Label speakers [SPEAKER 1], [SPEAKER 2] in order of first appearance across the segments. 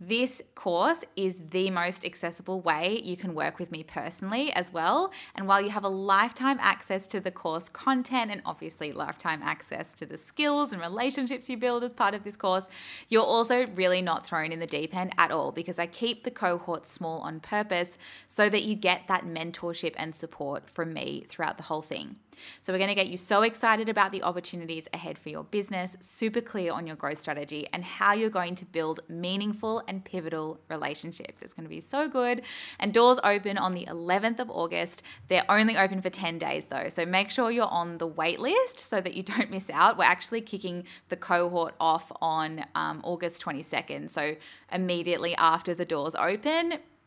[SPEAKER 1] This course is the most accessible way you can work with me personally as well. And while you have a lifetime access to the course content and obviously lifetime access to the skills and relationships you build as part of this course, you're also really not thrown in the deep end at all because I keep the cohort small on purpose so that you get that mentorship and support from me throughout the whole thing. So, we're going to get you so excited about the opportunities ahead for your business, super clear on your growth strategy, and how you're going to build meaningful and pivotal relationships. It's going to be so good. And doors open on the 11th of August. They're only open for 10 days though. So, make sure you're on the wait list so that you don't miss out. We're actually kicking the cohort off on um, August 22nd. So, immediately after the doors open,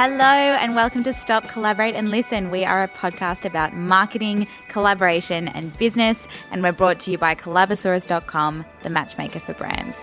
[SPEAKER 1] Hello, and welcome to Stop, Collaborate, and Listen. We are a podcast about marketing, collaboration, and business, and we're brought to you by Collabosaurus.com, the matchmaker for brands.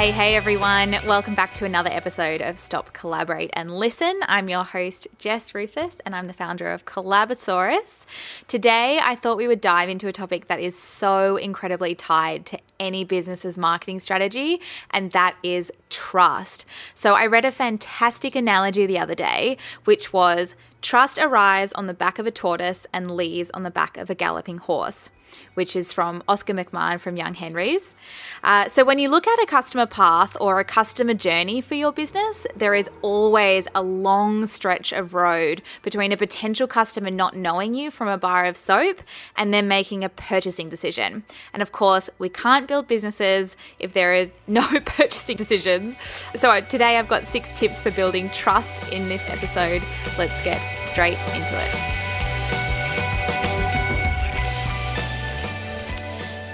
[SPEAKER 1] Hey, hey, everyone. Welcome back to another episode of Stop, Collaborate, and Listen. I'm your host, Jess Ruhfus, and I'm the founder of Collabosaurus. Today, I thought we would dive into a topic that is so incredibly tied to any business's marketing strategy, and that is trust. So, I read a fantastic analogy the other day, which was trust arrives on the back of a tortoise and leaves on the back of a galloping horse which is from Oscar McMahon from Young Henrys. Uh, so, when you look at a customer path or a customer journey for your business, there is always a long stretch of road between a potential customer not knowing you from a bar of soap and then making a purchasing decision. And of course, we can't build businesses if there are no purchasing decisions. So, today I've got six tips for building trust in this episode. Let's get straight into it.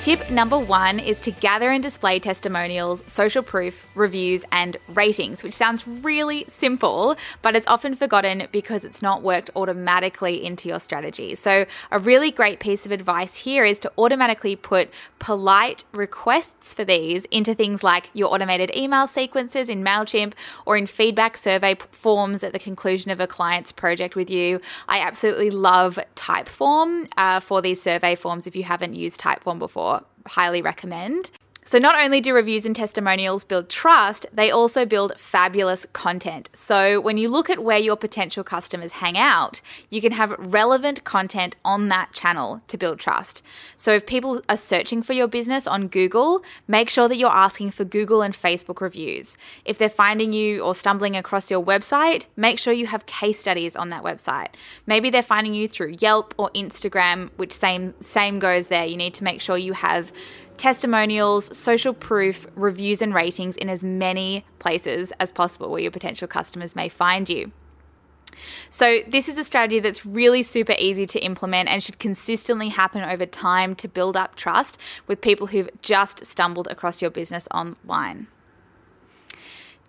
[SPEAKER 1] Tip number one is to gather and display testimonials, social proof, reviews, and ratings, which sounds really simple, but it's often forgotten because it's not worked automatically into your strategy. So, a really great piece of advice here is to automatically put polite requests for these into things like your automated email sequences in MailChimp or in feedback survey forms at the conclusion of a client's project with you. I absolutely love Typeform uh, for these survey forms if you haven't used Typeform before highly recommend. So, not only do reviews and testimonials build trust, they also build fabulous content. So, when you look at where your potential customers hang out, you can have relevant content on that channel to build trust. So, if people are searching for your business on Google, make sure that you're asking for Google and Facebook reviews. If they're finding you or stumbling across your website, make sure you have case studies on that website. Maybe they're finding you through Yelp or Instagram, which same same goes there. You need to make sure you have testimonials, social proof, reviews, and ratings in as many places as possible where your potential customers may find you. So, this is a strategy that's really super easy to implement and should consistently happen over time to build up trust with people who've just stumbled across your business online.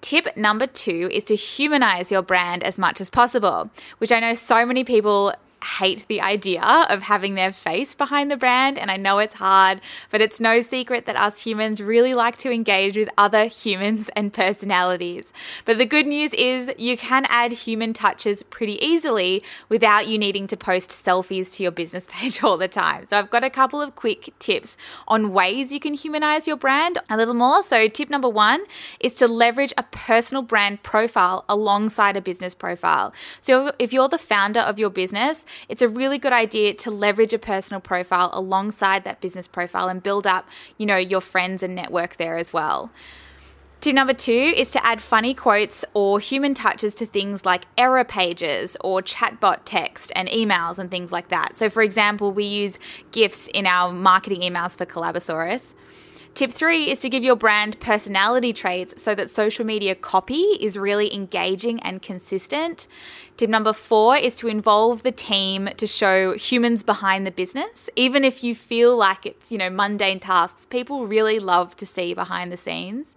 [SPEAKER 1] Tip number two is to humanize your brand as much as possible, which I know so many people hate the idea of having their face behind the brand. And I know it's hard, but it's no secret that us humans really like to engage with other humans and personalities. But the good news is you can add human touches pretty easily without you needing to post selfies to your business page all the time. So I've got a couple of quick tips on ways you can humanize your brand a little more. So, tip number one is to leverage a personal brand profile alongside a business profile. So, if you're the founder of your business, it's a really good idea to leverage a personal profile alongside that business profile and build up, you know, your friends and network there as well. Tip number two is to add funny quotes or human touches to things like error pages or chatbot text and emails and things like that. So, for example, we use GIFs in our marketing emails for Collabosaurus. Tip three is to give your brand personality traits so that social media copy is really engaging and consistent. Tip number four is to involve the team to show humans behind the business. Even if you feel like it's, you know, mundane tasks, people really love to see behind the scenes.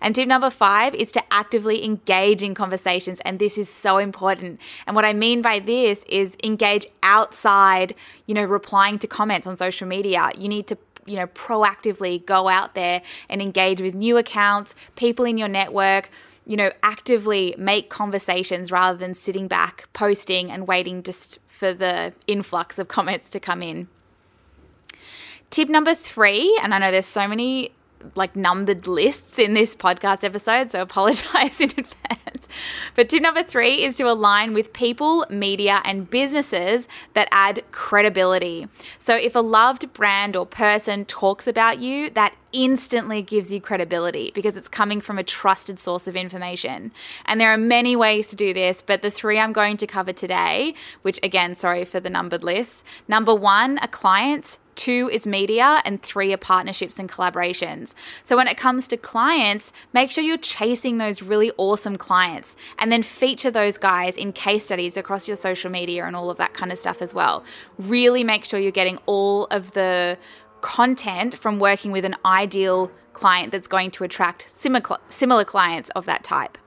[SPEAKER 1] And tip number five is to actively engage in conversations. And this is so important. And what I mean by this is engage outside, you know, replying to comments on social media. You need to you know, proactively go out there and engage with new accounts, people in your network, you know, actively make conversations rather than sitting back, posting and waiting just for the influx of comments to come in. Tip number three, and I know there's so many like numbered lists in this podcast episode, so apologize in advance. But tip number three is to align with people, media, and businesses that add credibility. So if a loved brand or person talks about you, that instantly gives you credibility because it's coming from a trusted source of information. And there are many ways to do this, but the three I'm going to cover today, which again, sorry for the numbered list. Number one are clients two is media, and three are partnerships and collaborations. So when it comes to clients, make sure you're chasing those really awesome clients and then feature those guys in case studies across your social media and all of that kind of stuff as well. Really make sure you're getting all of the content from working with an ideal client that's going to attract similar, similar clients of that type.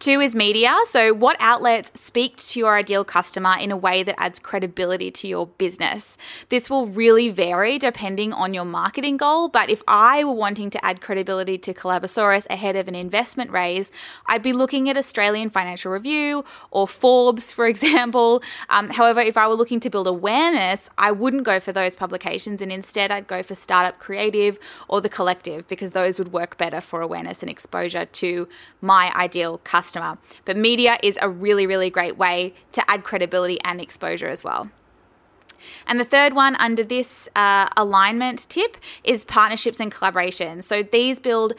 [SPEAKER 1] Two is media. So, what outlets speak to your ideal customer in a way that adds credibility to your business? This will really vary depending on your marketing goal. But if I were wanting to add credibility to Collabosaurus ahead of an investment raise, I'd be looking at Australian Financial Review or Forbes, for example. Um, however, if I were looking to build awareness, I wouldn't go for those publications and instead I'd go for Startup Creative or The Collective because those would work better for awareness and exposure to my ideal customer customer. But media is a really, really great way to add credibility and exposure as well. And the third one under this uh, alignment tip is partnerships and collaborations. So these build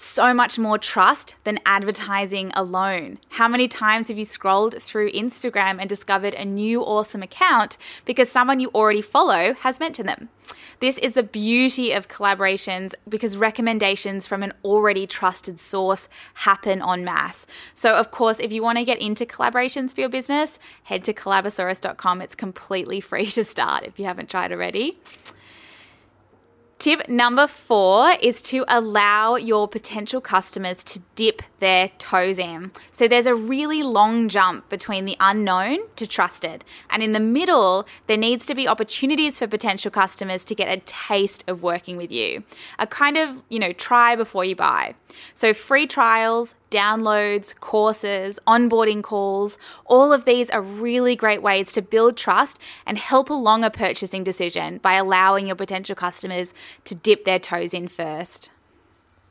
[SPEAKER 1] so much more trust than advertising alone. How many times have you scrolled through Instagram and discovered a new awesome account because someone you already follow has mentioned them? This is the beauty of collaborations because recommendations from an already trusted source happen en masse. So, of course, if you want to get into collaborations for your business, head to collabosaurus.com. It's completely free to start if you haven't tried already. Tip number four is to allow your potential customers to dip their toes in. So there's a really long jump between the unknown to trusted. And in the middle, there needs to be opportunities for potential customers to get a taste of working with you. A kind of, you know, try before you buy. So free trials, downloads, courses, onboarding calls, all of these are really great ways to build trust and help along a purchasing decision by allowing your potential customers to dip their toes in first.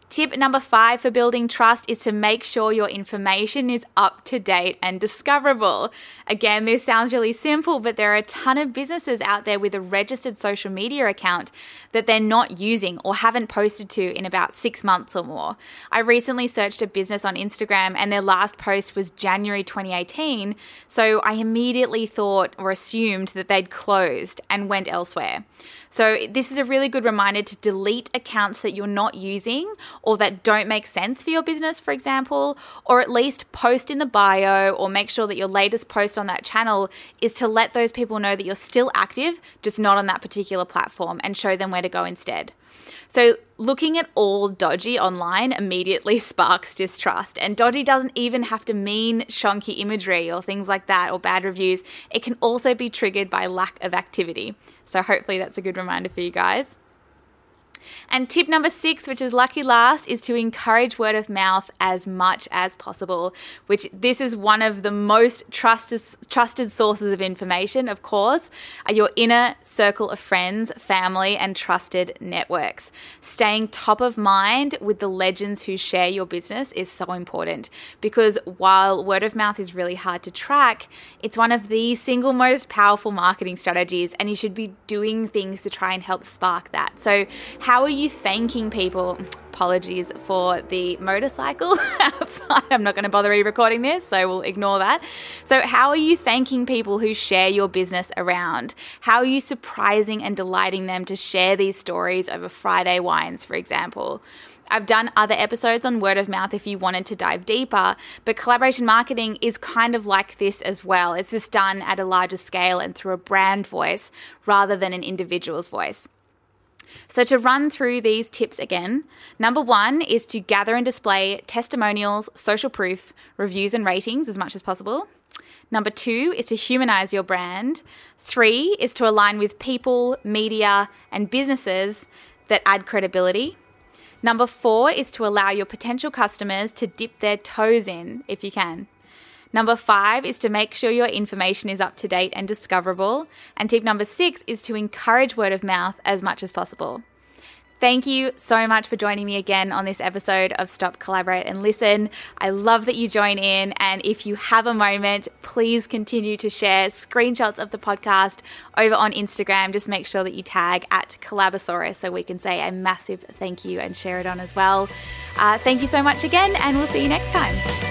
[SPEAKER 1] Tip number five for building trust is to make sure your information is up to date and discoverable. Again, this sounds really simple, but there are a ton of businesses out there with a registered social media account that they're not using or haven't posted to in about six months or more. I recently searched a business on Instagram and their last post was January 2018, so I immediately thought or assumed that they'd closed and went elsewhere. So, this is a really good reminder to delete accounts that you're not using or that don't make sense for your business, for example, or at least post in the bio or make sure that your latest post on that channel is to let those people know that you're still active, just not on that particular platform and show them where to go instead. So, looking at all dodgy online immediately sparks distrust. And dodgy doesn't even have to mean shonky imagery or things like that or bad reviews. It can also be triggered by lack of activity. So, hopefully, that's a good reminder for you guys. And tip number six, which is lucky last, is to encourage word of mouth as much as possible, which this is one of the most trusted, trusted sources of information, of course, are your inner circle of friends, family, and trusted networks. Staying top of mind with the legends who share your business is so important because while word of mouth is really hard to track, it's one of the single most powerful marketing strategies, and you should be doing things to try and help spark that. So, how are you thanking people? Apologies for the motorcycle outside. I'm not going to bother re recording this, so we'll ignore that. So, how are you thanking people who share your business around? How are you surprising and delighting them to share these stories over Friday wines, for example? I've done other episodes on word of mouth if you wanted to dive deeper, but collaboration marketing is kind of like this as well. It's just done at a larger scale and through a brand voice rather than an individual's voice. So, to run through these tips again, number one is to gather and display testimonials, social proof, reviews, and ratings as much as possible. Number two is to humanize your brand. Three is to align with people, media, and businesses that add credibility. Number four is to allow your potential customers to dip their toes in if you can. Number five is to make sure your information is up to date and discoverable. And tip number six is to encourage word of mouth as much as possible. Thank you so much for joining me again on this episode of Stop, Collaborate, and Listen. I love that you join in. And if you have a moment, please continue to share screenshots of the podcast over on Instagram. Just make sure that you tag at Collabosaurus so we can say a massive thank you and share it on as well. Uh, thank you so much again, and we'll see you next time.